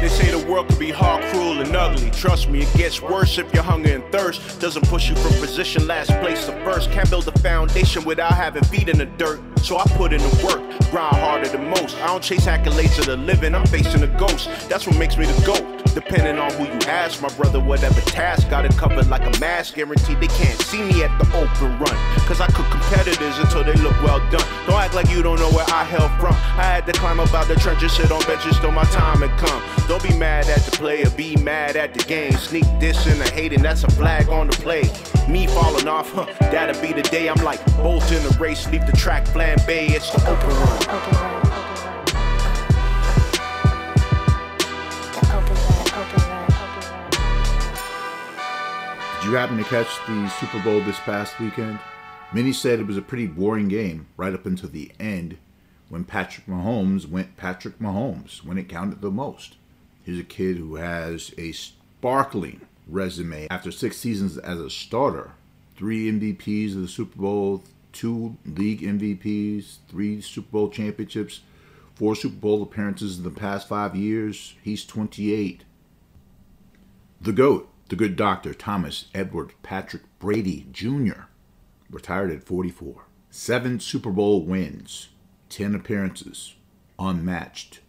They say the world can be hard, cruel, and ugly. Trust me, it gets worse if your hunger and thirst doesn't push you from position last place to first. Can't build a foundation without having feet in the dirt. So I put in the work, grind harder than most. I don't chase accolades of the living, I'm facing a ghost. That's what makes me the GOAT. Depending on who you ask, my brother, whatever task, got it covered like a mask. Guaranteed they can't see me at the open run. Cause I cook competitors until they look well done. Don't act like you don't know where I hail from. I had to climb up out the trenches, sit on benches till my time had come. Don't be mad at the player, be mad at the game. Sneak this and the hating, that's a flag on the play. Me falling off, huh, that'll be the day I'm like bolt in the race, leave the track flambe, it's the open run. Open run, you happen to catch the Super Bowl this past weekend? Many said it was a pretty boring game right up until the end when Patrick Mahomes went Patrick Mahomes when it counted the most. He's a kid who has a sparkling resume after six seasons as a starter. Three MVPs of the Super Bowl, two league MVPs, three Super Bowl championships, four Super Bowl appearances in the past five years. He's 28. The GOAT, the good doctor Thomas Edward Patrick Brady Jr., retired at 44. Seven Super Bowl wins, 10 appearances, unmatched,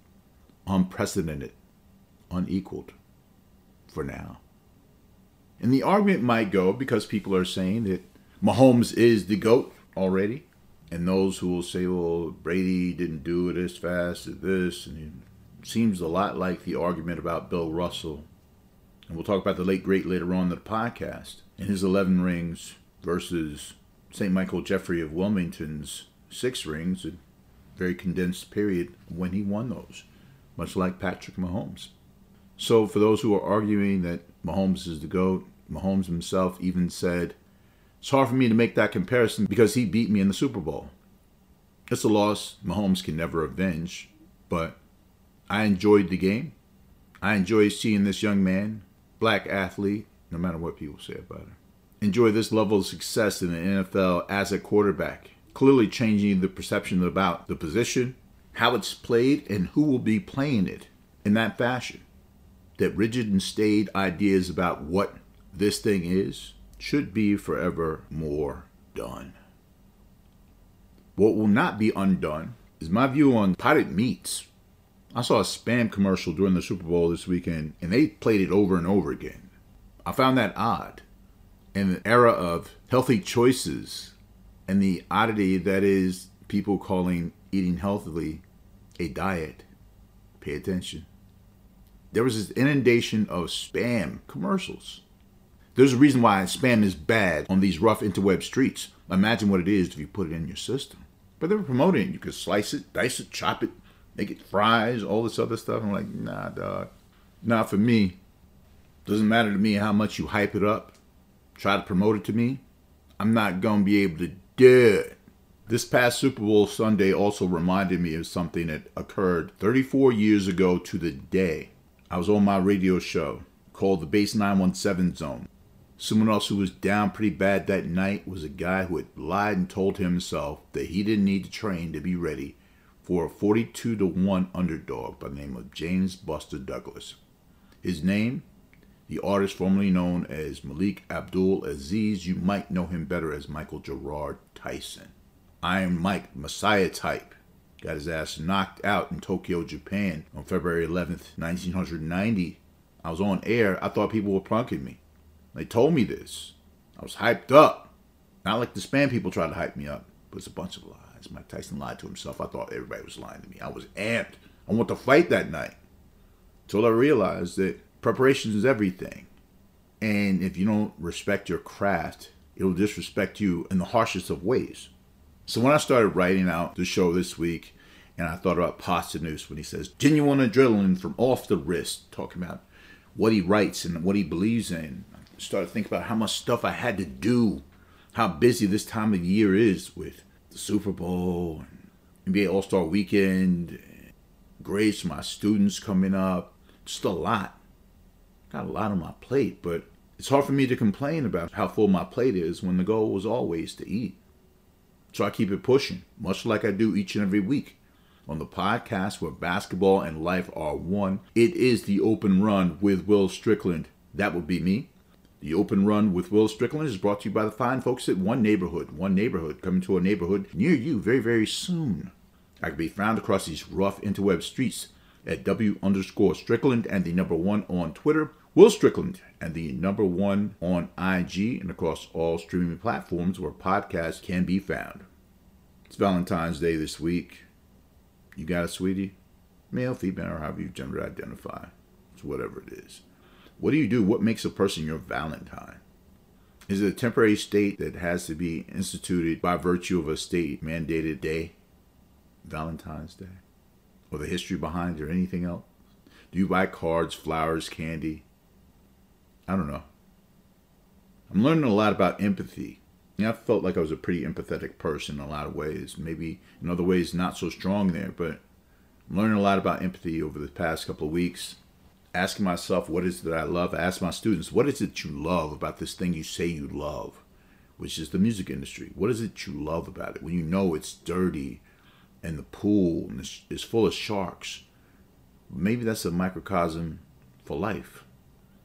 unprecedented, unequaled for now. And the argument might go because people are saying that Mahomes is the GOAT already. And those who will say, well, Brady didn't do it as fast as this. And it seems a lot like the argument about Bill Russell and we'll talk about the late great later on in the podcast and his 11 rings versus St. Michael Jeffrey of Wilmington's six rings, a very condensed period when he won those, much like Patrick Mahomes. So, for those who are arguing that Mahomes is the GOAT, Mahomes himself even said, It's hard for me to make that comparison because he beat me in the Super Bowl. It's a loss Mahomes can never avenge, but I enjoyed the game. I enjoy seeing this young man, black athlete, no matter what people say about him, enjoy this level of success in the NFL as a quarterback, clearly changing the perception about the position, how it's played, and who will be playing it in that fashion. That rigid and staid ideas about what this thing is should be forever more done. What will not be undone is my view on potted meats. I saw a spam commercial during the Super Bowl this weekend, and they played it over and over again. I found that odd. In the era of healthy choices and the oddity that is people calling eating healthily a diet, pay attention. There was this inundation of spam commercials. There's a reason why spam is bad on these rough interweb streets. Imagine what it is if you put it in your system. But they were promoting it. You could slice it, dice it, chop it, make it fries, all this other stuff. I'm like, nah, dog. Not for me. Doesn't matter to me how much you hype it up, try to promote it to me. I'm not going to be able to do it. This past Super Bowl Sunday also reminded me of something that occurred 34 years ago to the day. I was on my radio show called the Bass 917 Zone. Someone else who was down pretty bad that night was a guy who had lied and told himself that he didn't need to train to be ready for a 42 to 1 underdog by the name of James Buster Douglas. His name, the artist formerly known as Malik Abdul Aziz, you might know him better as Michael Gerard Tyson. Iron Mike, Messiah type, got his ass knocked out in Tokyo, Japan on February 11th, 1990. I was on air. I thought people were punking me. They told me this. I was hyped up. Not like the spam people try to hype me up, but it's a bunch of lies. Mike Tyson lied to himself. I thought everybody was lying to me. I was amped. I want to fight that night. Until I realized that preparation is everything. And if you don't respect your craft, it'll disrespect you in the harshest of ways. So when I started writing out the show this week, and I thought about Posthumous when he says genuine adrenaline from off the wrist, talking about what he writes and what he believes in. I started thinking about how much stuff I had to do, how busy this time of year is with the Super Bowl, and NBA All Star Weekend, grades my students coming up. Just a lot. Got a lot on my plate, but it's hard for me to complain about how full my plate is when the goal was always to eat. So I keep it pushing, much like I do each and every week. on the podcast where basketball and life are one. It is the open run with Will Strickland. That would be me. The open run with Will Strickland is brought to you by the fine folks at One Neighborhood. One Neighborhood coming to a neighborhood near you very, very soon. I can be found across these rough interweb streets at W underscore Strickland and the number one on Twitter, Will Strickland, and the number one on IG and across all streaming platforms where podcasts can be found. It's Valentine's Day this week. You got a sweetie? Male, female, or however you gender identify. It's whatever it is. What do you do? What makes a person your Valentine? Is it a temporary state that has to be instituted by virtue of a state mandated day? Valentine's Day? Or the history behind it or anything else? Do you buy cards, flowers, candy? I don't know. I'm learning a lot about empathy. I felt like I was a pretty empathetic person in a lot of ways. Maybe in other ways, not so strong there, but I'm learning a lot about empathy over the past couple of weeks. Asking myself, what is it that I love? I ask my students, what is it you love about this thing you say you love, which is the music industry? What is it you love about it when you know it's dirty and the pool is full of sharks? Maybe that's a microcosm for life.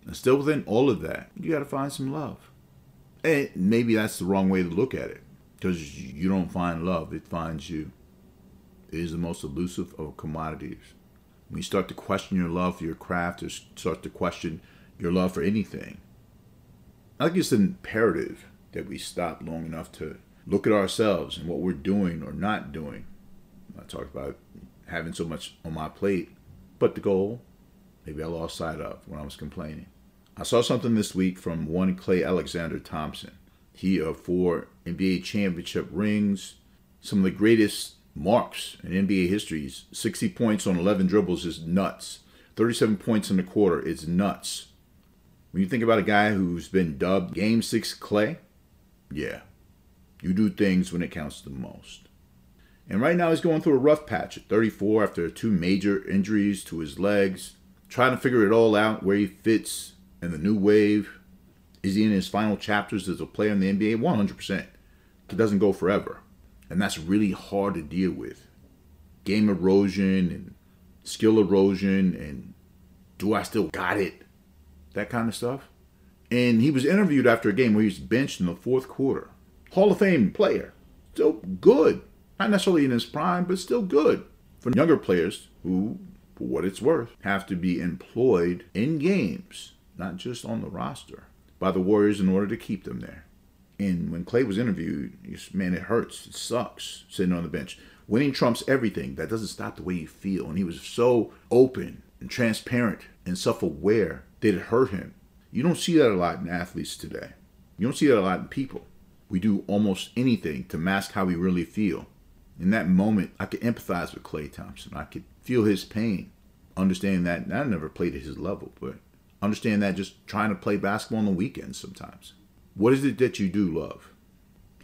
And still within all of that, you got to find some love. And maybe that's the wrong way to look at it because you don't find love, it finds you. It is the most elusive of commodities. When you start to question your love for your craft or start to question your love for anything, I think it's imperative that we stop long enough to look at ourselves and what we're doing or not doing. I talked about having so much on my plate, but the goal, maybe I lost sight of when I was complaining. I saw something this week from one Klay Alexander Thompson. He of four NBA championship rings, some of the greatest marks in NBA history. 60 points on 11 dribbles is nuts. 37 points in the quarter is nuts. When you think about a guy who's been dubbed Game 6 Klay, yeah, you do things when it counts the most. And right now he's going through a rough patch at 34 after two major injuries to his legs, trying to figure it all out where he fits and the new wave? Is he in his final chapters as a player in the NBA? 100%. It doesn't go forever. And that's really hard to deal with. Game erosion and skill erosion and do I still got it? That kind of stuff. And he was interviewed after a game where he was benched in the fourth quarter. Hall of Fame player. Still good. Not necessarily in his prime, but still good. For younger players who, for what it's worth, have to be employed in games not just on the roster, by the Warriors in order to keep them there. And when Klay was interviewed, man, it hurts. It sucks sitting on the bench. Winning trumps everything. That doesn't stop the way you feel. And he was so open and transparent and self aware that it hurt him. You don't see that a lot in athletes today. You don't see that a lot in people. We do almost anything to mask how we really feel. In that moment, I could empathize with Klay Thompson. I could feel his pain, understanding that I never played at his level, but understand that just trying to play basketball on the weekends sometimes. What is it that you do love?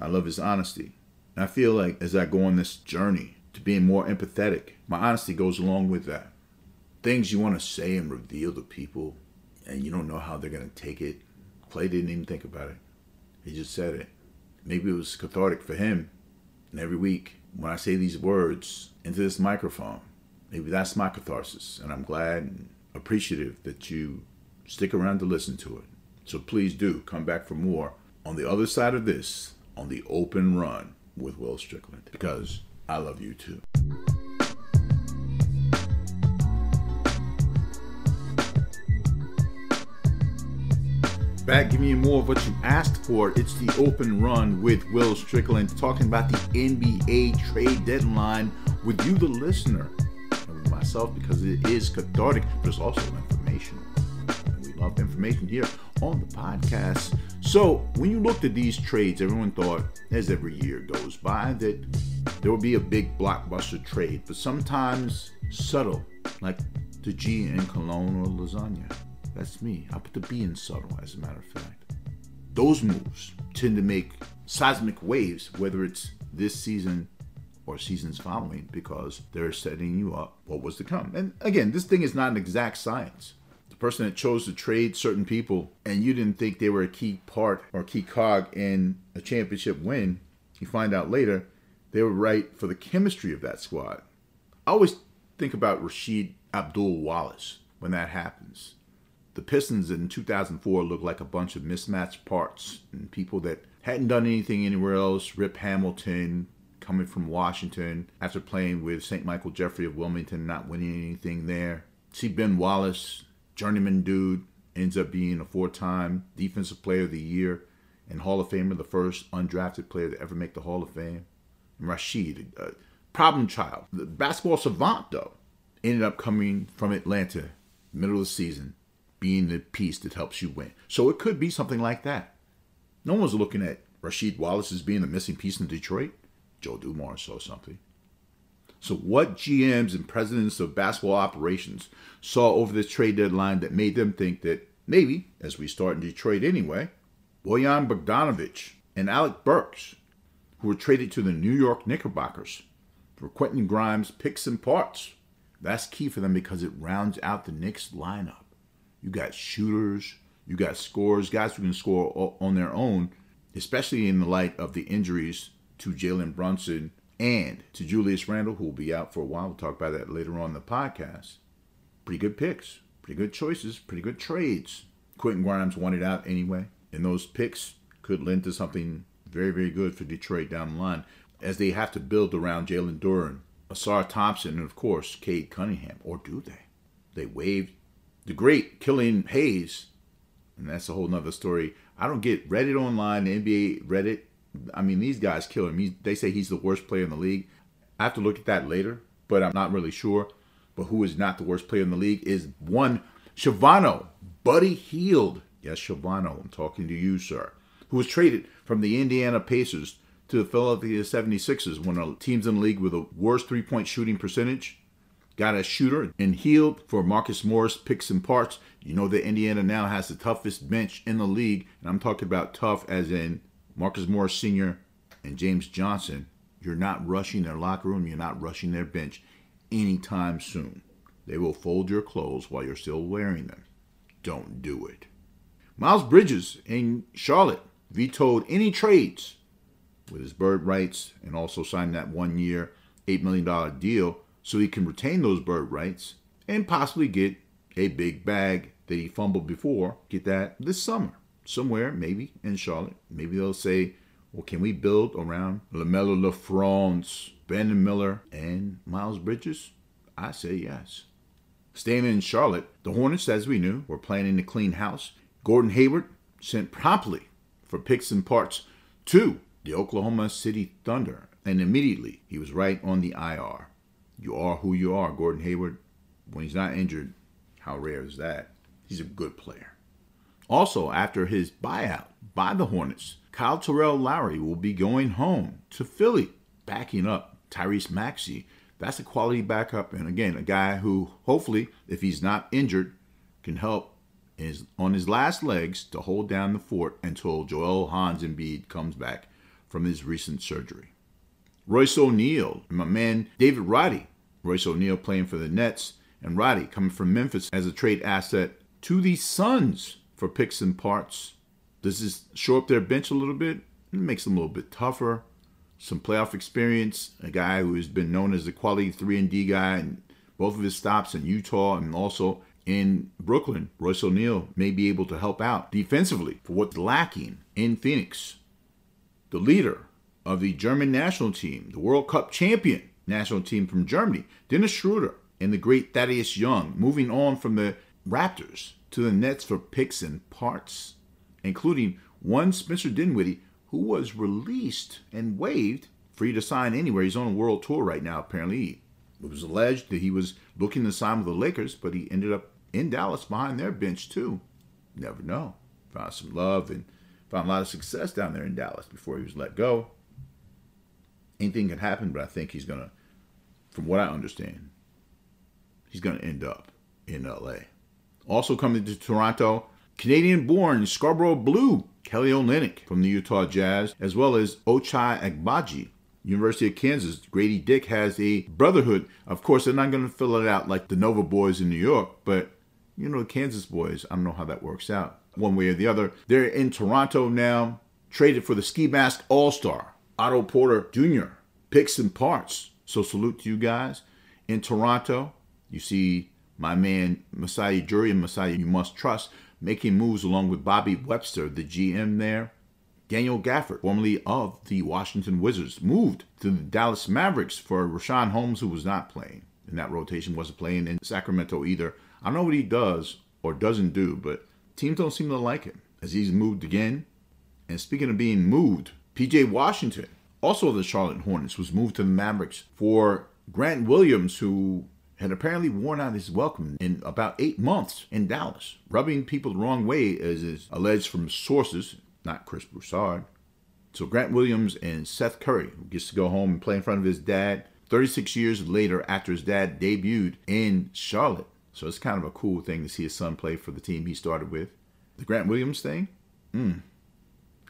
I love his honesty. And I feel like as I go on this journey to being more empathetic, my honesty goes along with that. Things you want to say and reveal to people, and you don't know how they're going to take it. Klay didn't even think about it. He just said it. Maybe it was cathartic for him. And every week, when I say these words into this microphone, maybe that's my catharsis. And I'm glad and appreciative that you Stick around to listen to it. So please do come back for more on the other side of this on the open run with Will Strickland because I love you too. Back giving you more of what you asked for. It's the open run with Will Strickland talking about the NBA trade deadline with you, the listener, myself because it is cathartic, but it's also informational of information here on the podcast. So, when you looked at these trades, everyone thought, as every year goes by, that there would be a big blockbuster trade, but sometimes subtle, like the G in cologne or lasagna. That's me. I put the B in subtle, as a matter of fact. Those moves tend to make seismic waves, whether it's this season or seasons following, because they're setting you up what was to come. And again, this thing is not an exact science person that chose to trade certain people and you didn't think they were a key part or key cog in a championship win, you find out later they were right for the chemistry of that squad. I always think about Rasheed Abdul Wallace when that happens. The Pistons in 2004 looked like a bunch of mismatched parts and people that hadn't done anything anywhere else. Rip Hamilton, coming from Washington after playing with St. Michael Jeffrey of Wilmington, not winning anything there. See Ben Wallace, journeyman dude, ends up being a four time Defensive Player of the Year and Hall of Famer, the first undrafted player to ever make the Hall of Fame. And Rasheed, a problem child. The basketball savant, though, ended up coming from Atlanta, middle of the season, being the piece that helps you win. So it could be something like that. No one was looking at Rasheed Wallace as being the missing piece in Detroit. Joe Dumars saw something. So, what GMs and presidents of basketball operations saw over this trade deadline that made them think that maybe, as we start in Detroit anyway, Bojan Bogdanovic and Alec Burks, who were traded to the New York Knickerbockers for Quentin Grimes picks and parts. That's key for them because it rounds out the Knicks lineup. You got shooters, you got scorers, guys who can score on their own, especially in the light of the injuries to Jalen Brunson and to Julius Randle, who will be out for a while. We'll talk about that later on in the podcast. Pretty good picks, pretty good choices, pretty good trades. Quentin Grimes wanted out anyway, and those picks could lend to something very, very good for Detroit down the line as they have to build around Jalen Duren, Ausar Thompson, and of course, Cade Cunningham. Or do they? They waived the great Killian Hayes, and that's a whole nother story. I don't get Reddit online, NBA Reddit I mean, these guys kill him. He, they say he's the worst player in the league. I have to look at that later, but I'm not really sure. But who is not the worst player in the league is one Chavano, Buddy Hield. Yes, Chavano, I'm talking to you, sir. Who was traded from the Indiana Pacers to the Philadelphia 76ers, one of the teams in the league with the worst three point shooting percentage. Got a shooter and Hield for Marcus Morris picks and parts. You know that Indiana now has the toughest bench in the league, and I'm talking about tough as in Marcus Morris Sr. and James Johnson, you're not rushing their locker room, you're not rushing their bench anytime soon. They will fold your clothes while you're still wearing them. Don't do it. Miles Bridges in Charlotte vetoed any trades with his bird rights and also signed that one year, $8 million deal so he can retain those bird rights and possibly get a big bag that he fumbled before, get that this summer somewhere, maybe in Charlotte. Maybe they'll say, well, can we build around LaMelo LaFrance, Brandon Miller, and Miles Bridges? I say yes. Staying in Charlotte, the Hornets, as we knew, were planning to clean house. Gordon Hayward sent promptly for picks and parts to the Oklahoma City Thunder, and immediately he was right on the IR. You are who you are, Gordon Hayward. When he's not injured, how rare is that? He's a good player. Also, after his buyout by the Hornets, Kyle Terrell Lowry will be going home to Philly, backing up Tyrese Maxey. That's a quality backup, and again, a guy who hopefully, if he's not injured, can help on his last legs to hold down the fort until Joel Hans Embiid comes back from his recent surgery. Royce O'Neal, my man David Roddy. Royce O'Neal playing for the Nets, and Roddy coming from Memphis as a trade asset to the Suns for picks and parts. Does this show up their bench a little bit? It makes them a little bit tougher. Some playoff experience. A guy who has been known as the quality three and D guy, and both of his stops in Utah and also in Brooklyn. Royce O'Neal may be able to help out defensively for what's lacking in Phoenix. The leader of the German national team, the World Cup champion national team from Germany, Dennis Schroeder, and the great Thaddeus Young, moving on from the Raptors to the Nets for picks and parts, including one Spencer Dinwiddie who was released and waived, free to sign anywhere. He's on a world tour right now, apparently. It was alleged that he was looking to sign with the Lakers, but he ended up in Dallas behind their bench, too. Never know. Found some love and found a lot of success down there in Dallas before he was let go. Anything can happen, but I think he's going to, from what I understand, he's going to end up in LA. Also coming to Toronto, Canadian born Scarborough Blue, Kelly Olynyk from the Utah Jazz, as well as Ochai Agbaji, University of Kansas. Grady Dick has a brotherhood. Of course, they're not going to fill it out like the Nova boys in New York, but you know, the Kansas boys, I don't know how that works out one way or the other. They're in Toronto now, traded for the ski mask all star, Otto Porter Jr., picks and parts. So salute to you guys. In Toronto, you see my man Masai Ujiri and Masai You Must Trust making moves along with Bobby Webster, the GM there. Daniel Gafford, formerly of the Washington Wizards, moved to the Dallas Mavericks for Richaun Holmes, who was not playing. In that rotation, wasn't playing in Sacramento either. I don't know what he does or doesn't do, but teams don't seem to like him as he's moved again. And speaking of being moved, PJ Washington, also of the Charlotte Hornets, was moved to the Mavericks for Grant Williams, who had apparently worn out his welcome in about eight months in Dallas, rubbing people the wrong way, as is alleged from sources, not Chris Broussard. So Grant Williams and Seth Curry, gets to go home and play in front of his dad 36 years later after his dad debuted in Charlotte. So it's kind of a cool thing to see his son play for the team he started with. The Grant Williams thing, hmm,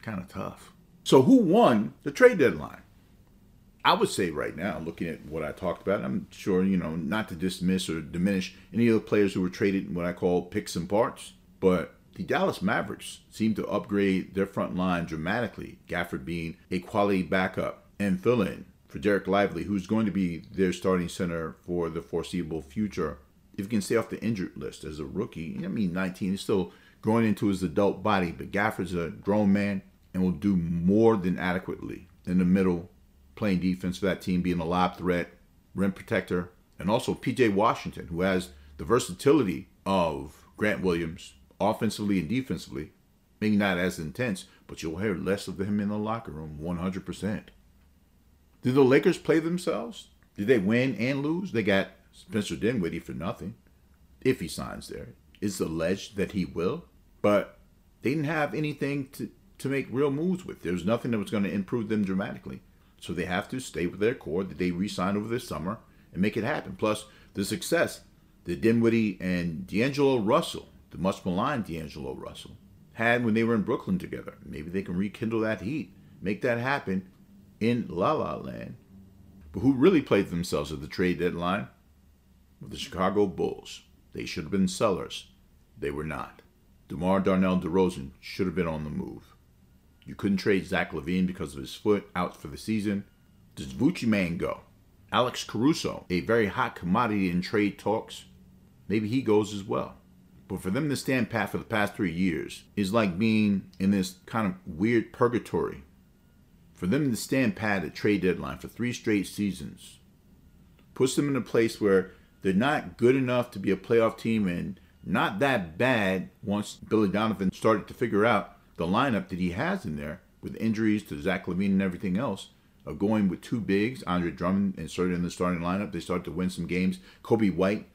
kind of tough. So who won the trade deadline? I would say right now, looking at what I talked about, I'm sure, you know, not to dismiss or diminish any of the players who were traded in what I call picks and parts, but the Dallas Mavericks seem to upgrade their front line dramatically, Gafford being a quality backup and fill in for Dereck Lively, who's going to be their starting center for the foreseeable future. If he can stay off the injured list as a rookie, I mean, 19 he's still growing into his adult body, but Gafford's a grown man and will do more than adequately in the middle playing defense for that team, being a lob threat, rim protector, and also PJ Washington, who has the versatility of Grant Williams offensively and defensively. Maybe not as intense, but you'll hear less of him in the locker room 100%. Did the Lakers play themselves? Did they win and lose? They got Spencer Dinwiddie for nothing. If he signs there, it's alleged that he will, but they didn't have anything to, to make real moves with. There was nothing that was going to improve them dramatically. So they have to stay with their core that they re-signed over this summer and make it happen. Plus the success that Dinwiddie and D'Angelo Russell, the much maligned D'Angelo Russell, had when they were in Brooklyn together. Maybe they can rekindle that heat, make that happen in La La Land. But who really played themselves at the trade deadline? With the Chicago Bulls. They should have been sellers. They were not. DeMar Darnell DeRozan should have been on the move. You couldn't trade Zach LaVine because of his foot out for the season. Does Vucci Mane go? Alex Caruso, a very hot commodity in trade talks, maybe he goes as well. But for them to stand pat for the past three years is like being in this kind of weird purgatory. For them to stand pat at trade deadline for three straight seasons puts them in a place where they're not good enough to be a playoff team and not that bad once Billy Donovan started to figure out the lineup that he has in there with injuries to Zach LaVine and everything else of going with two bigs, Andre Drummond inserted in the starting lineup. They start to win some games. Coby White,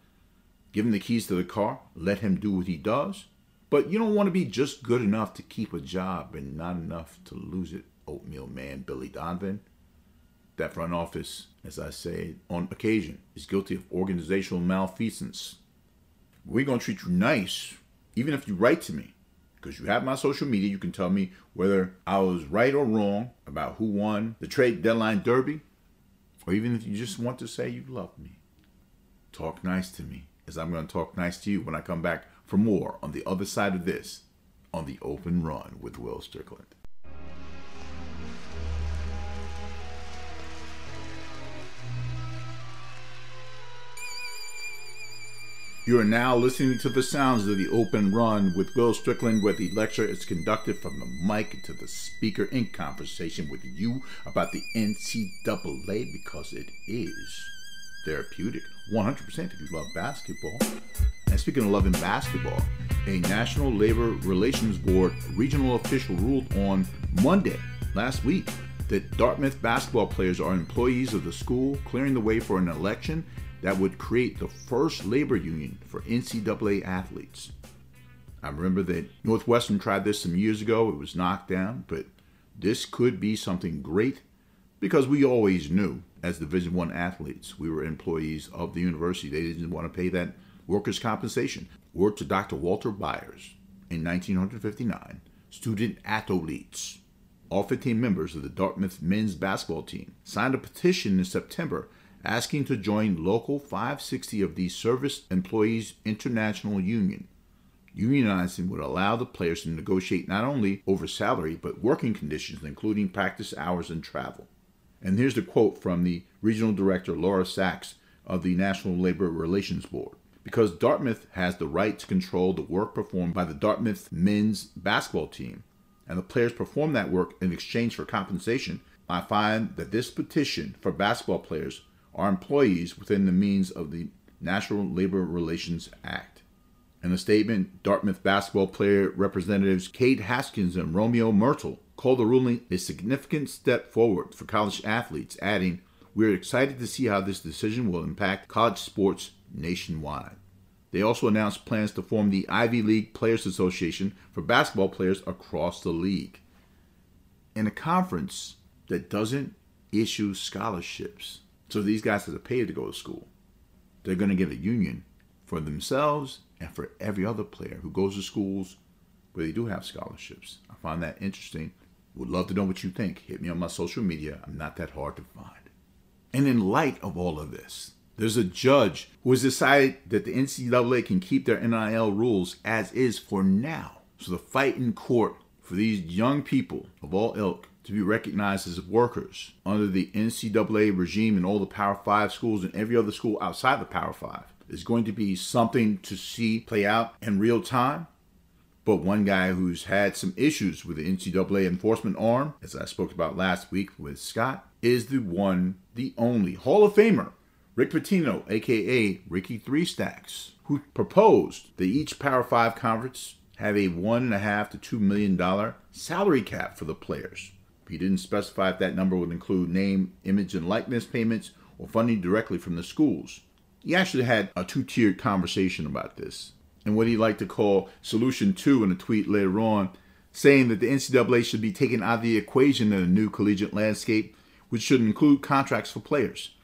give him the keys to the car, let him do what he does. But you don't want to be just good enough to keep a job and not enough to lose it, oatmeal man Billy Donovan. That front office, as I say on occasion, is guilty of organizational malfeasance. We're going to treat you nice, even if you write to me because you have my social media. You can tell me whether I was right or wrong about who won the trade deadline derby, or even if you just want to say you love me. Talk nice to me, as I'm going to talk nice to you when I come back for more on the other side of this on the open run with Will Strickland. You are now listening to the sounds of the open run with Will Strickland, where the lecture is conducted from the mic to the speaker in conversation with you about the NCAA because it is therapeutic. 100% if you love basketball. And speaking of loving basketball, a National Labor Relations Board regional official ruled on Monday last week that Dartmouth basketball players are employees of the school, clearing the way for an election that would create the first labor union for NCAA athletes. I remember that Northwestern tried this some years ago. It was knocked down, but this could be something great because we always knew as Division One athletes we were employees of the university. They didn't want to pay that workers' compensation. Word to Dr. Walter Byers in 1959, student athletes, all 15 members of the Dartmouth men's basketball team, signed a petition in September asking to join Local 560 of the Service Employees International Union. Unionizing would allow the players to negotiate not only over salary but working conditions, including practice hours and travel. And here's the quote from the regional director, Laura Sacks, of the National Labor Relations Board. Because Dartmouth has the right to control the work performed by the Dartmouth men's basketball team, and the players perform that work in exchange for compensation, I find that this petition for basketball players are employees within the means of the National Labor Relations Act. In a statement, Dartmouth basketball player representatives Cade Haskins and Romeo Myrthil called the ruling a significant step forward for college athletes, adding, We're excited to see how this decision will impact college sports nationwide. They also announced plans to form the Ivy League Players Association for basketball players across the league. In a conference that doesn't issue scholarships, so these guys have to pay to go to school, they're going to get a union for themselves and for every other player who goes to schools where they do have scholarships. I find that interesting. Would love to know what you think. Hit me on my social media. I'm not that hard to find. And in light of all of this, there's a judge who has decided that the NCAA can keep their NIL rules as is for now. So the fight in court for these young people of all ilk to be recognized as workers under the NCAA regime in all the Power Five schools and every other school outside the Power Five is going to be something to see play out in real time. But one guy who's had some issues with the NCAA enforcement arm, as I spoke about last week with Scott, is the one, the only Hall of Famer Rick Pitino, aka Ricky Three Stacks, who proposed that each Power Five conference have a one and a half to two million dollar salary cap for the players. He didn't specify if that number would include name, image, and likeness payments or funding directly from the schools. He actually had a two tiered conversation about this, and what he liked to call Solution 2 in a tweet later on, saying that the NCAA should be taken out of the equation in a new collegiate landscape, which should include contracts for players.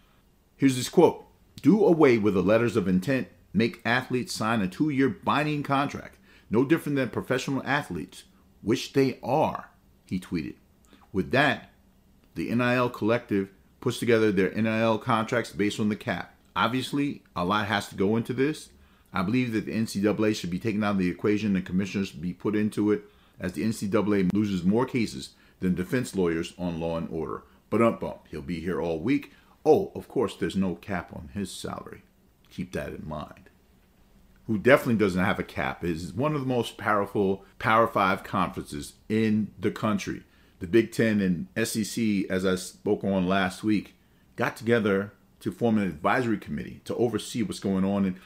Here's his quote Do away with the letters of intent, make athletes sign a two year binding contract, no different than professional athletes, which they are, he tweeted. With that, the NIL collective puts together their NIL contracts based on the cap. Obviously, a lot has to go into this. I believe that the NCAA should be taken out of the equation and commissioners be put into it as the NCAA loses more cases than defense lawyers on law and order. But up bump, he'll be here all week. Oh, of course, there's no cap on his salary. Keep that in mind. Who definitely doesn't have a cap is one of the most powerful Power Five conferences in the country. The Big Ten and SEC, as I spoke on last week, got together to form an advisory committee to oversee what's going on and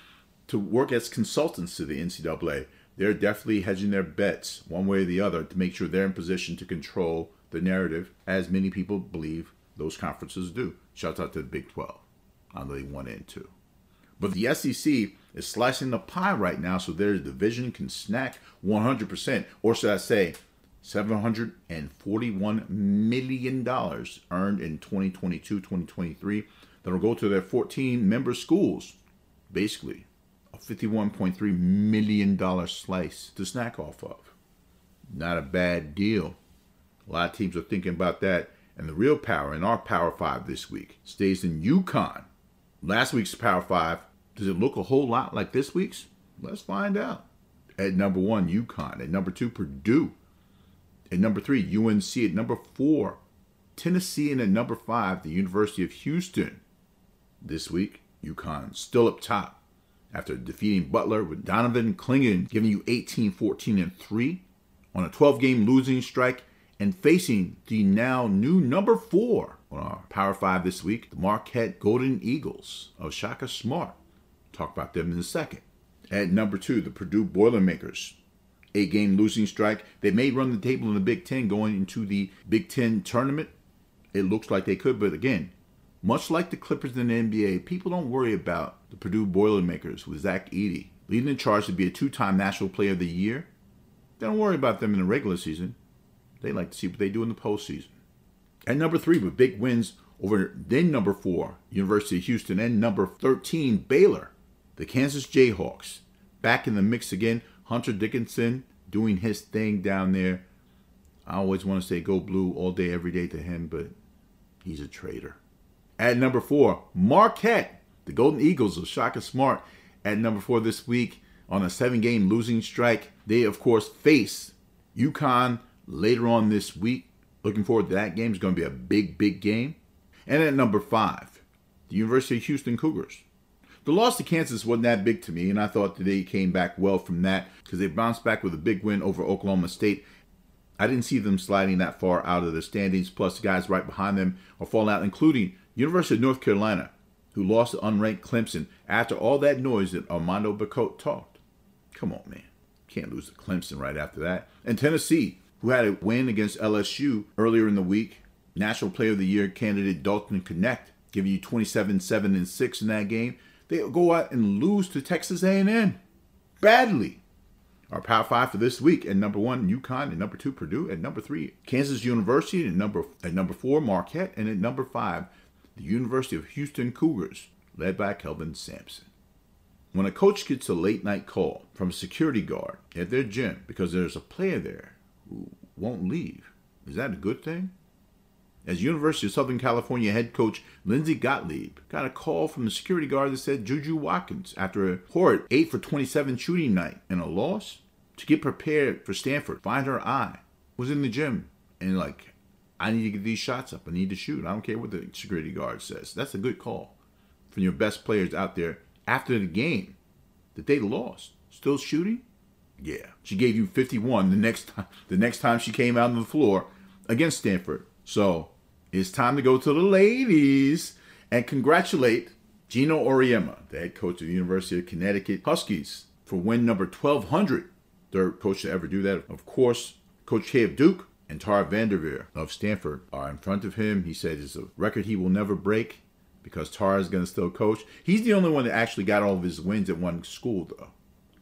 to work as consultants to the NCAA. They're definitely hedging their bets one way or the other to make sure they're in position to control the narrative, as many people believe those conferences do. Shout out to the Big 12 on the one and two. But the SEC is slicing the pie right now, so their division can snack 100%, or should I say, $741 million earned in 2022 2023 that'll go to their 14 member schools. Basically, a $51.3 million slice to snack off of. Not a bad deal. A lot of teams are thinking about that. And the real power in our Power 5 this week stays in UConn. Last week's Power 5, does it look a whole lot like this week's? Let's find out. At number one, UConn. At number two, Purdue. At number three, UNC. At number four, Tennessee. And at number five, the University of Houston. This week, UConn still up top after defeating Butler with Donovan Clingan giving you 18 14 and 3 on a 12 game losing strike and facing the now new number four on our Power 5 this week, the Marquette Golden Eagles of Shaka Smart. Talk about them in a second. At number two, the Purdue Boilermakers. Eight game losing strike. They may run the table in the Big Ten going into the Big Ten tournament. It looks like they could, but again, much like the Clippers in the NBA, people don't worry about the Purdue Boilermakers with Zach Edey leading the charge to be a two time National Player of the Year. They don't worry about them in the regular season. They like to see what they do in the postseason. At number three, with big wins over then number four, University of Houston, and number 13, Baylor, the Kansas Jayhawks. Back in the mix again, Hunter Dickinson doing his thing down there. I always want to say go blue all day, every day to him, but he's a traitor. At number four, Marquette, the Golden Eagles of Shaka Smart. At number four this week on a seven game losing strike, they of course face UConn later on this week. Looking forward to that game. It's going to be a big, big game. And at number five, the University of Houston Cougars. The loss to Kansas wasn't that big to me, and I thought that they came back well from that because they bounced back with a big win over Oklahoma State. I didn't see them sliding that far out of the standings, plus the guys right behind them are falling out, including University of North Carolina, who lost to unranked Clemson after all that noise that Armando Bacot talked. Come on, man. Can't lose to Clemson right after that. And Tennessee, who had a win against LSU earlier in the week. National Player of the Year candidate Dalton Knecht giving you 27 7 and 6 in that game. They go out and lose to Texas A&M badly. Our Power Five for this week at number one, UConn, at number two, Purdue, at number three, Kansas University, at number at number four, Marquette, and at number five, the University of Houston Cougars, led by Kelvin Sampson. When a coach gets a late night call from a security guard at their gym because there's a player there who won't leave, is that a good thing? As University of Southern California head coach Lindsay Gottlieb got a call from the security guard that said Juju Watkins, after a horrid 8 for 27 shooting night and a loss, to get prepared for Stanford, find her eye, was in the gym and like, I need to get these shots up. I need to shoot. I don't care what the security guard says. That's a good call from your best players out there after the game that they lost. Still shooting? Yeah. She gave you 51 the next time the next time she came out on the floor against Stanford. So it's time to go to the ladies and congratulate Gino Auriemma, the head coach of the University of Connecticut Huskies, for win number 1200. Third coach to ever do that. Of course, Coach K of Duke and Tara Vanderveer of Stanford are in front of him. He said it's a record he will never break because Tara is going to still coach. He's the only one that actually got all of his wins at one school, though.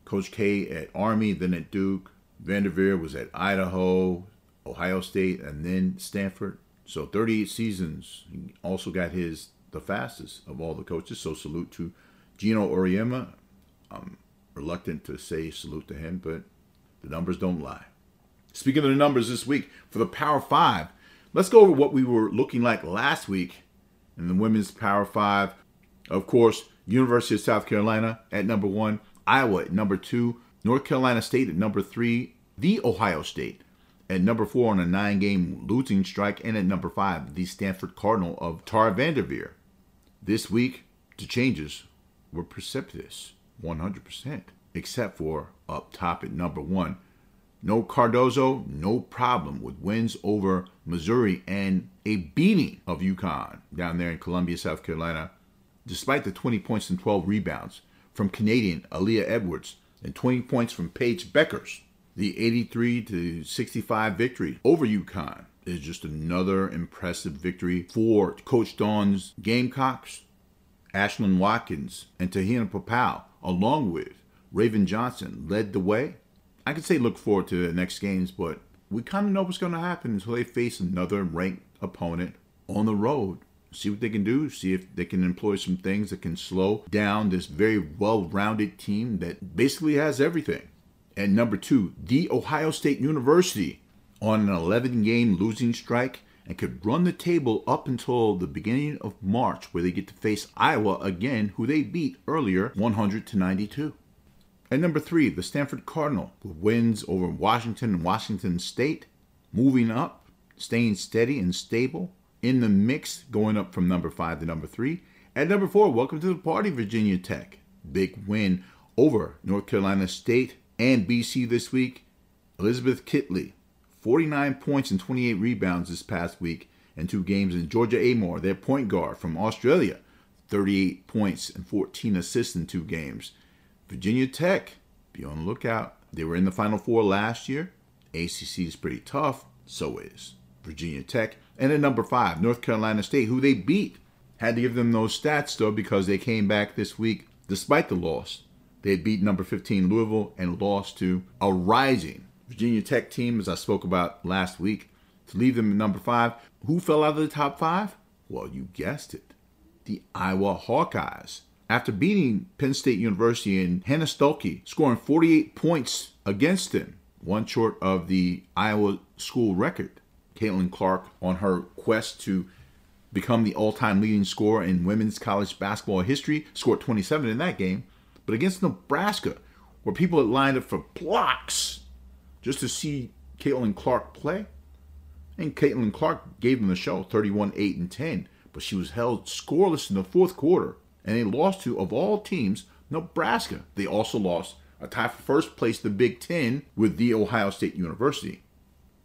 Coach K at Army, then at Duke. Vanderveer was at Idaho, Ohio State, and then Stanford. So 38 seasons. He also got his the fastest of all the coaches. So salute to Gino Auriemma. I'm reluctant to say salute to him, but the numbers don't lie. Speaking of the numbers this week, for the Power Five, let's go over what we were looking like last week in the women's Power Five. Of course, University of South Carolina at number one, Iowa at number two, North Carolina State at number three, the Ohio State at number four on a nine game losing strike, and at number five, the Stanford Cardinal of Tara Vanderveer. This week, the changes were precipitous 100%, except for up top at number one. No Cardoso, no problem with wins over Missouri and a beating of UConn down there in Columbia, South Carolina, despite the 20 points and 12 rebounds from Canadian Aaliyah Edwards and 20 points from Paige Bueckers. The 83 to 65 victory over UConn is just another impressive victory for Coach Dawn's Gamecocks. Ashlyn Watkins and Te-Hina Paopao, along with Raven Johnson, led the way. I could say look forward to the next games, but we kind of know what's going to happen until they face another ranked opponent on the road. See what they can do, see if they can employ some things that can slow down this very well rounded team that basically has everything. And number two, The Ohio State University on an 11 game losing strike and could run the table up until the beginning of March, where they get to face Iowa again, who they beat earlier 100 to 92. And number three, the Stanford Cardinal, who wins over Washington and Washington State, moving up, staying steady and stable in the mix, going up from number five to number three. At number four, welcome to the party, Virginia Tech. Big win over North Carolina State and BC this week. Elizabeth Kitley, 49 points and 28 rebounds this past week in two games. And Georgia Amoore, their point guard from Australia, 38 points and 14 assists in two games. Virginia Tech, be on the lookout. They were in the Final Four last year. ACC is pretty tough. So is Virginia Tech. And at number five, North Carolina State, who they beat. Had to give them those stats, though, because they came back this week despite the loss. They beat number 15 Louisville and lost to a rising Virginia Tech team, as I spoke about last week, to leave them at number five. Who fell out of the top five? Well, you guessed it. The Iowa Hawkeyes. After beating Penn State University and Hannah Stuelke, scoring 48 points against them, one short of the Iowa school record. Caitlin Clark, on her quest to become the all time leading scorer in women's college basketball history, scored 27 in that game. But against Nebraska, where people had lined up for blocks just to see Caitlin Clark play, and Caitlin Clark gave them the show 31 8 and 10, but she was held scoreless in the fourth quarter and they lost to, of all teams, Nebraska. They also lost a tie for first place, the Big Ten, with the Ohio State University.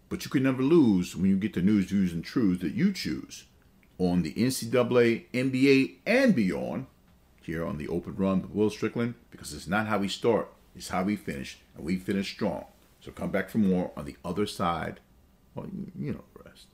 But you can never lose when you get the news, views, and truths that you choose on the NCAA, NBA, and beyond here on the Open Run with Will Strickland because it's not how we start, it's how we finish, and we finish strong. So come back for more on the other side. Well, you know the rest.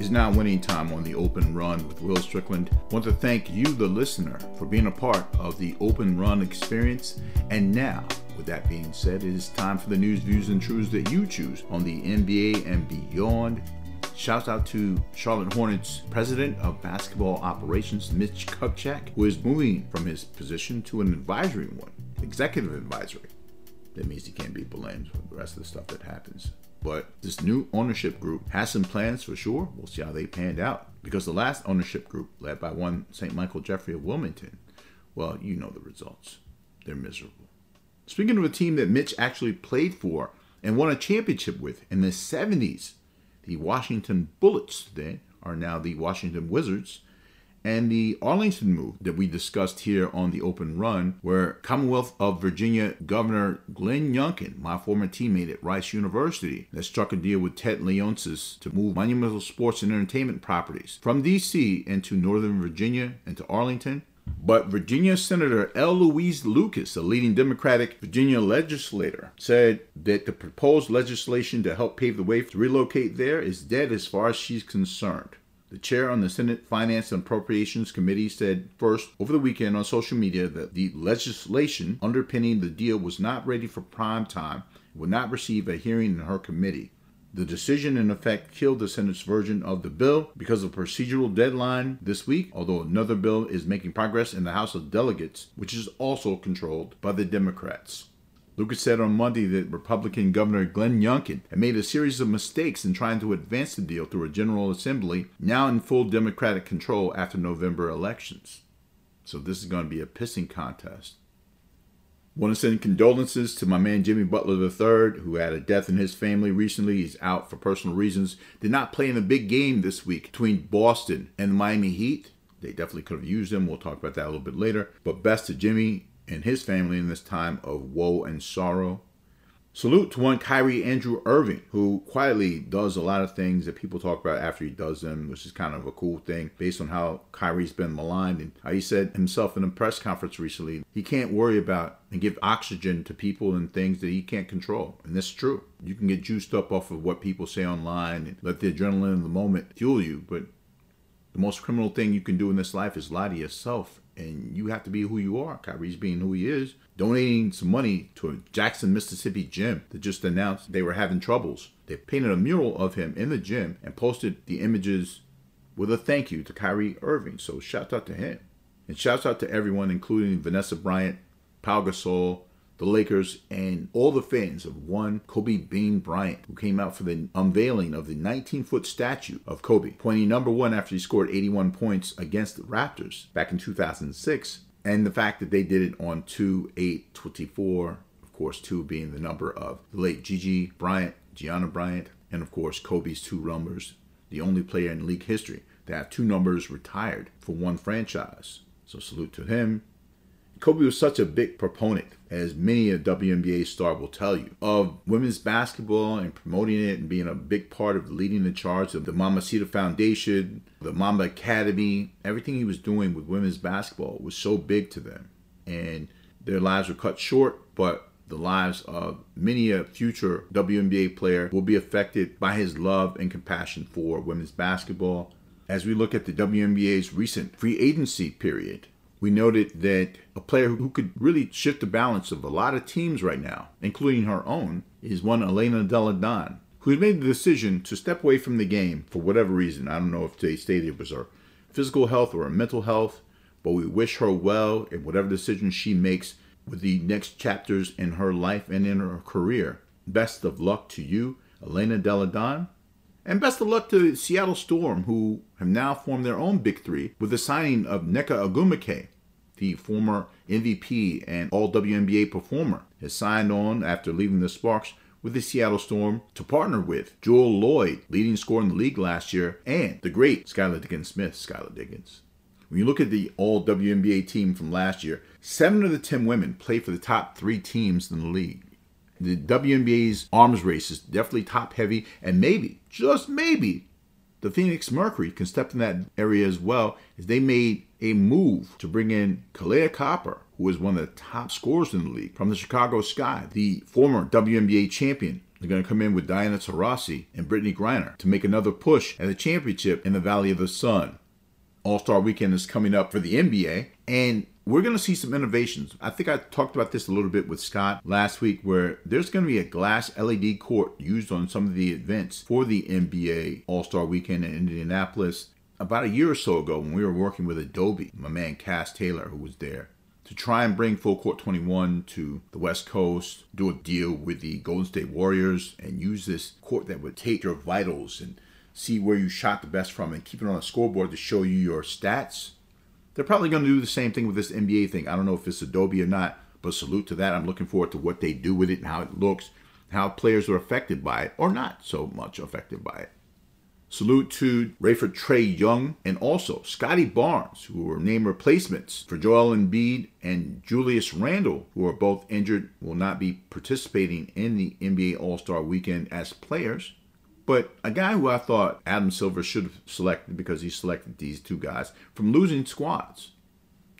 It's now winning time on the Open Run with Will Strickland. I want to thank you, the listener, for being a part of the Open Run experience. And now, with that being said, it is time for the news, views, and truths that you choose on the NBA and beyond. Shouts out to Charlotte Hornets president of basketball operations, Mitch Kupchak, who is moving from his position to an advisory one, executive advisory. That means he can't be blamed for the rest of the stuff that happens. But this new ownership group has some plans for sure. We'll see how they panned out. Because the last ownership group, led by one St. Michael Jeffrey of Wilmington, well, you know the results. They're miserable. Speaking of a team that Mitch actually played for and won a championship with in the 70s, the Washington Bullets then are now the Washington Wizards and the Arlington move that we discussed here on the open run, where Commonwealth of Virginia Governor Glenn Youngkin, my former teammate at Rice University, that struck a deal with Ted Leonsis to move monumental sports and entertainment properties from D.C. into Northern Virginia and to Arlington. But Virginia Senator L. Louise Lucas, a leading Democratic Virginia legislator, said that the proposed legislation to help pave the way to relocate there is dead as far as she's concerned. The chair on the Senate Finance and Appropriations Committee said first over the weekend on social media that the legislation underpinning the deal was not ready for prime time and would not receive a hearing in her committee. The decision, in effect, killed the Senate's version of the bill because of procedural deadline this week, although another bill is making progress in the House of Delegates, which is also controlled by the Democrats. Lucas said on Monday that Republican Governor Glenn Youngkin had made a series of mistakes in trying to advance the deal through a General Assembly, now in full Democratic control after November elections. So this is going to be a pissing contest. Want to send condolences to my man Jimmy Butler III, who had a death in his family recently. He's out for personal reasons. Did not play in the big game this week between Boston and the Miami Heat. They definitely could have used him. We'll talk about that a little bit later. But best to Jimmy and his family in this time of woe and sorrow. Salute to one Kyrie Andrew Irving, who quietly does a lot of things that people talk about after he does them, which is kind of a cool thing based on how Kyrie's been maligned. And he said himself in a press conference recently, he can't worry about and give oxygen to people and things that he can't control. And that's true. You can get juiced up off of what people say online and let the adrenaline of the moment fuel you, but the most criminal thing you can do in this life is lie to yourself and you have to be who you are. Kyrie's being who he is, donating some money to a Jackson, Mississippi gym that just announced they were having troubles. They painted a mural of him in the gym and posted the images with a thank you to Kyrie Irving. So shout out to him. And shouts out to everyone, including Vanessa Bryant, Pau Gasol, the Lakers, and all the fans of one Kobe Bean Bryant, who came out for the unveiling of the 19 foot statue of Kobe, pointing number one after he scored 81 points against the Raptors back in 2006. And the fact that they did it on 2 8 24, of course, 2 being the number of the late Gigi Bryant, Gianna Bryant, and of course, Kobe's two numbers, the only player in league history to have two numbers retired for one franchise. So salute to him. Kobe was such a big proponent, as many a WNBA star will tell you, of women's basketball and promoting it and being a big part of leading the charge of the Mambacita Foundation, the Mamba Academy. Everything he was doing with women's basketball was so big to them. And their lives were cut short, but the lives of many a future WNBA player will be affected by his love and compassion for women's basketball. As we look at the WNBA's recent free agency period, we noted that a player who could really shift the balance of a lot of teams right now, including her own, is one Elena Donne, who made the decision to step away from the game for whatever reason. I don't know if they stated it was her physical health or her mental health, but we wish her well in whatever decision she makes with the next chapters in her life and in her career. Best of luck to you, Elena Delle Donne. And best of luck to Seattle Storm, who have now formed their own big three with the signing of Nneka Ogwumike, the former MVP and All WNBA performer, has signed on after leaving the Sparks with the Seattle Storm to partner with Jewell Loyd, leading scorer in the league last year, and the great Skylar Diggins Smith, Skylar Diggins. When you look at the all WNBA team from last year, seven of the 10 women play for the top three teams in the league. The WNBA's arms race is definitely top heavy, and maybe, just maybe, the Phoenix Mercury can step in that area as well as they made a move to bring in Kahleah Copper, who is one of the top scorers in the league from the Chicago Sky, the former WNBA champion. They're going to come in with Diana Taurasi and Brittney Griner to make another push at the championship in the Valley of the Sun. All Star Weekend is coming up for the NBA, and we're going to see some innovations. I think I talked about this a little bit with Scott last week, where there's going to be a glass LED court used on some of the events for the NBA All Star Weekend in Indianapolis. About a year or so ago, when we were working with Adobe, my man Cass Taylor, who was there, to try and bring Full Court 21 to the West Coast, do a deal with the Golden State Warriors, and use this court that would take your vitals and see where you shot the best from and keep it on a scoreboard to show you your stats. They're probably going to do the same thing with this NBA thing. I don't know if it's Adobe or not, but salute to that. I'm looking forward to what they do with it and how it looks, how players are affected by it or not so much affected by it. Salute to Rayford Trae Young and also Scottie Barnes, who were named replacements for Joel Embiid and Julius Randle, who are both injured, will not be participating in the NBA All Star weekend as players. But a guy who I thought Adam Silver should have selected because he selected these two guys from losing squads.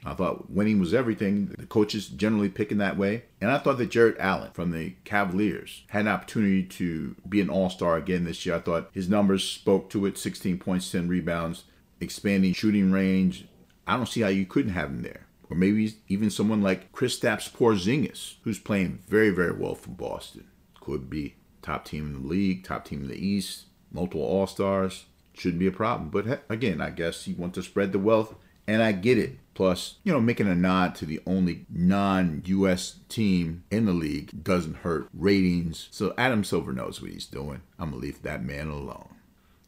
I thought winning was everything. The coaches generally picking that way. And I thought that Jarrett Allen from the Cavaliers had an opportunity to be an all star again this year. I thought his numbers spoke to it 16 points, 10 rebounds, expanding shooting range. I don't see how you couldn't have him there. Or maybe even someone like Kristaps Porzingis, who's playing very, very well for Boston. Could be top team in the league, top team in the East, multiple All Stars. Shouldn't be a problem. But again, I guess you want to spread the wealth, and I get it. Plus, you know, making a nod to the only non US team in the league doesn't hurt ratings. So Adam Silver knows what he's doing. I'm going to leave that man alone.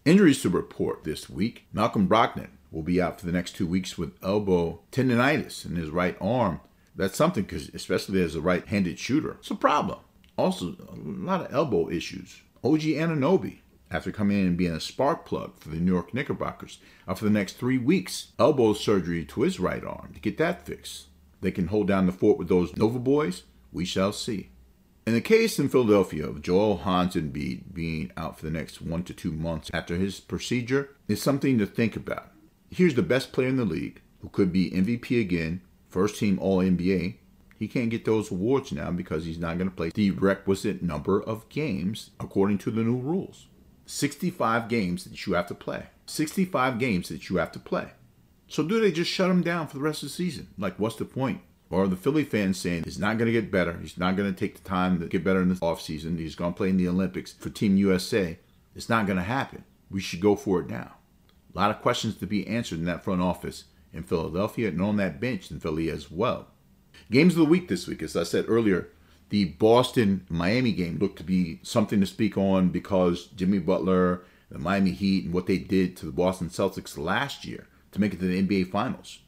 Injuries to report this week Malcolm Brogdon will be out for the next two weeks with elbow tendonitis in his right arm. That's something because, especially as a right handed shooter, it's a problem. Also, a lot of elbow issues. OG Anunoby, after coming in and being a spark plug for the New York Knickerbockers, out for the next three weeks, elbow surgery to his right arm to get that fixed. They can hold down the fort with those Nova boys? We shall see. In the case in Philadelphia of Joel Hans being out for the next one to two months after his procedure, is something to think about. Here's the best player in the league, who could be MVP again, first team All NBA, he can't get those awards now because he's not going to play the requisite number of games according to the new rules. 65 games that you have to play. 65 games that you have to play. So do they just shut him down for the rest of the season? Like, what's the point? Or are the Philly fans saying he's not going to get better. He's not going to take the time to get better in the offseason. He's going to play in the Olympics for Team USA. It's not going to happen. We should go for it now. A lot of questions to be answered in that front office in Philadelphia and on that bench in Philly as well. Games of the week this week, as I said earlier, the Boston Miami game looked to be something to speak on because Jimmy Butler, the Miami Heat, and what they did to the Boston Celtics last year to make it to the NBA Finals.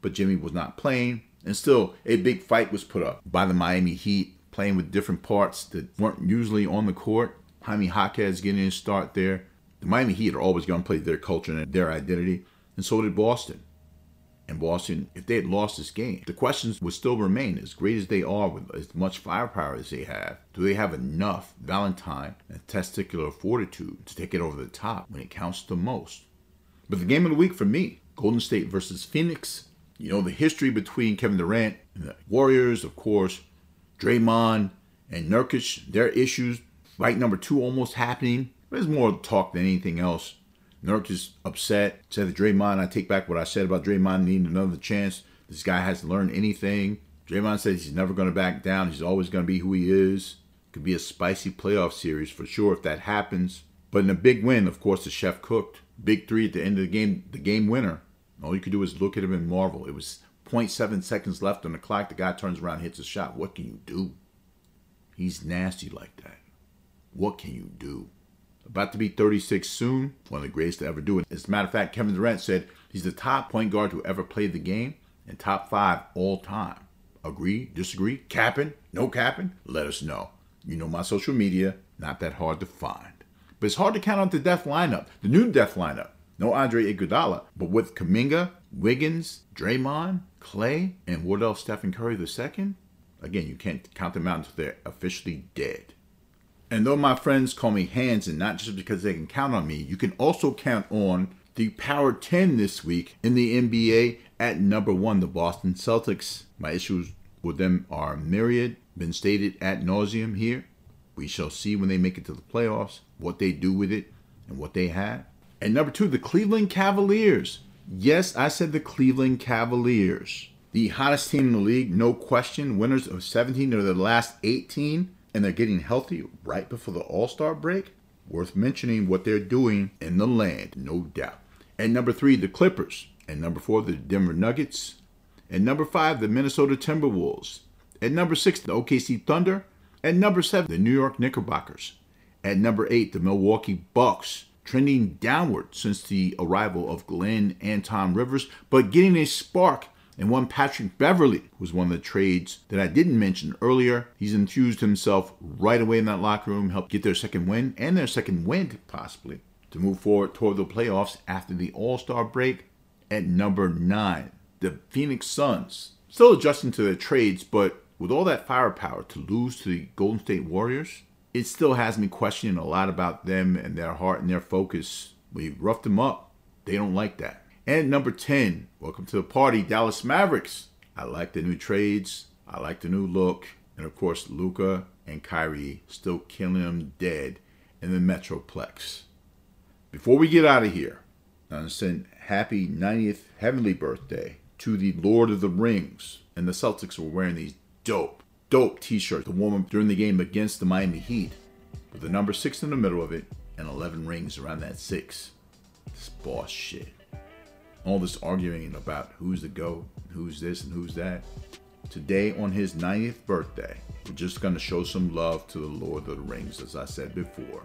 But Jimmy was not playing, and still a big fight was put up by the Miami Heat, playing with different parts that weren't usually on the court. Jaime Jaquez getting his start there. The Miami Heat are always going to play their culture and their identity, and so did Boston and Boston, if they had lost this game, the questions would still remain. As great as they are, with as much firepower as they have, do they have enough Valentine and testicular fortitude to take it over the top when it counts the most? But the game of the week for me, Golden State versus Phoenix. You know, the history between Kevin Durant and the Warriors, of course, Draymond and Nurkic, their issues, fight number two almost happening. There's more talk than anything else. Nurk is upset. Said to Draymond, I take back what I said about Draymond needing another chance. This guy hasn't learned anything. Draymond says he's never going to back down. He's always going to be who he is. Could be a spicy playoff series for sure if that happens. But in a big win, of course, the chef cooked. Big three at the end of the game, the game winner. All you could do is look at him and marvel. It was 0.7 seconds left on the clock. The guy turns around, hits a shot. What can you do? He's nasty like that. What can you do? About to be 36 soon, one of the greatest to ever do it. As a matter of fact, Kevin Durant said he's the top point guard to ever play the game and top five all time. Agree? Disagree? Capping? No capping? Let us know. You know my social media, not that hard to find. But it's hard to count on the death lineup, the new death lineup. No Andre Iguodala, but with Kuminga, Wiggins, Draymond, Klay, and Wardell Stephen Curry II, again, you can't count them out until they're officially dead. And though my friends call me hands, and not just because they can count on me, you can also count on the Power 10 this week in the NBA at number one, the Boston Celtics. My issues with them are myriad, been stated at nauseum here. We shall see when they make it to the playoffs what they do with it and what they have. And number two, the Cleveland Cavaliers. Yes, I said the Cleveland Cavaliers. The hottest team in the league, no question. Winners of 17 of the last 18, and they're getting healthy right before the All Star break. Worth mentioning what they're doing in the land, no doubt. And number three, the Clippers. And number four, the Denver Nuggets. And number five, the Minnesota Timberwolves. At number six, the OKC Thunder. At number seven, the New York Knickerbockers. At number eight, the Milwaukee Bucks, trending downward since the arrival of Glenn Anton Rivers, but getting a spark and one Patrick Beverley was one of the trades that I didn't mention earlier. He's infused himself right away in that locker room, helped get their second win and their second win, possibly, to move forward toward the playoffs after the All Star break. At number nine, the Phoenix Suns. Still adjusting to their trades, but with all that firepower to lose to the Golden State Warriors, it still has me questioning a lot about them and their heart and their focus. We roughed them up. They don't like that. And number 10, welcome to the party, Dallas Mavericks. I like the new trades. I like the new look. And of course, Luka and Kyrie still killing them dead in the Metroplex. Before we get out of here, I want to send happy 90th heavenly birthday to the Lord of the Rings. And the Celtics were wearing these dope, dope t shirts. The woman during the game against the Miami Heat with the number six in the middle of it and 11 rings around that six. This boss shit. All this arguing about who's the GOAT, who's this, and who's that. Today, on his 90th birthday, we're just going to show some love to the Lord of the Rings, as I said before,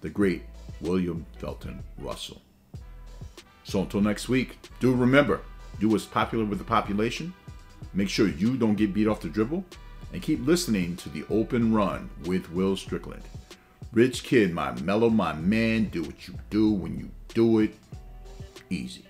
the great William Felton Russell. So until next week, do remember, do what's popular with the population. Make sure you don't get beat off the dribble. And keep listening to the open run with Will Strickland. Rich kid, my mellow, my man, do what you do when you do it easy.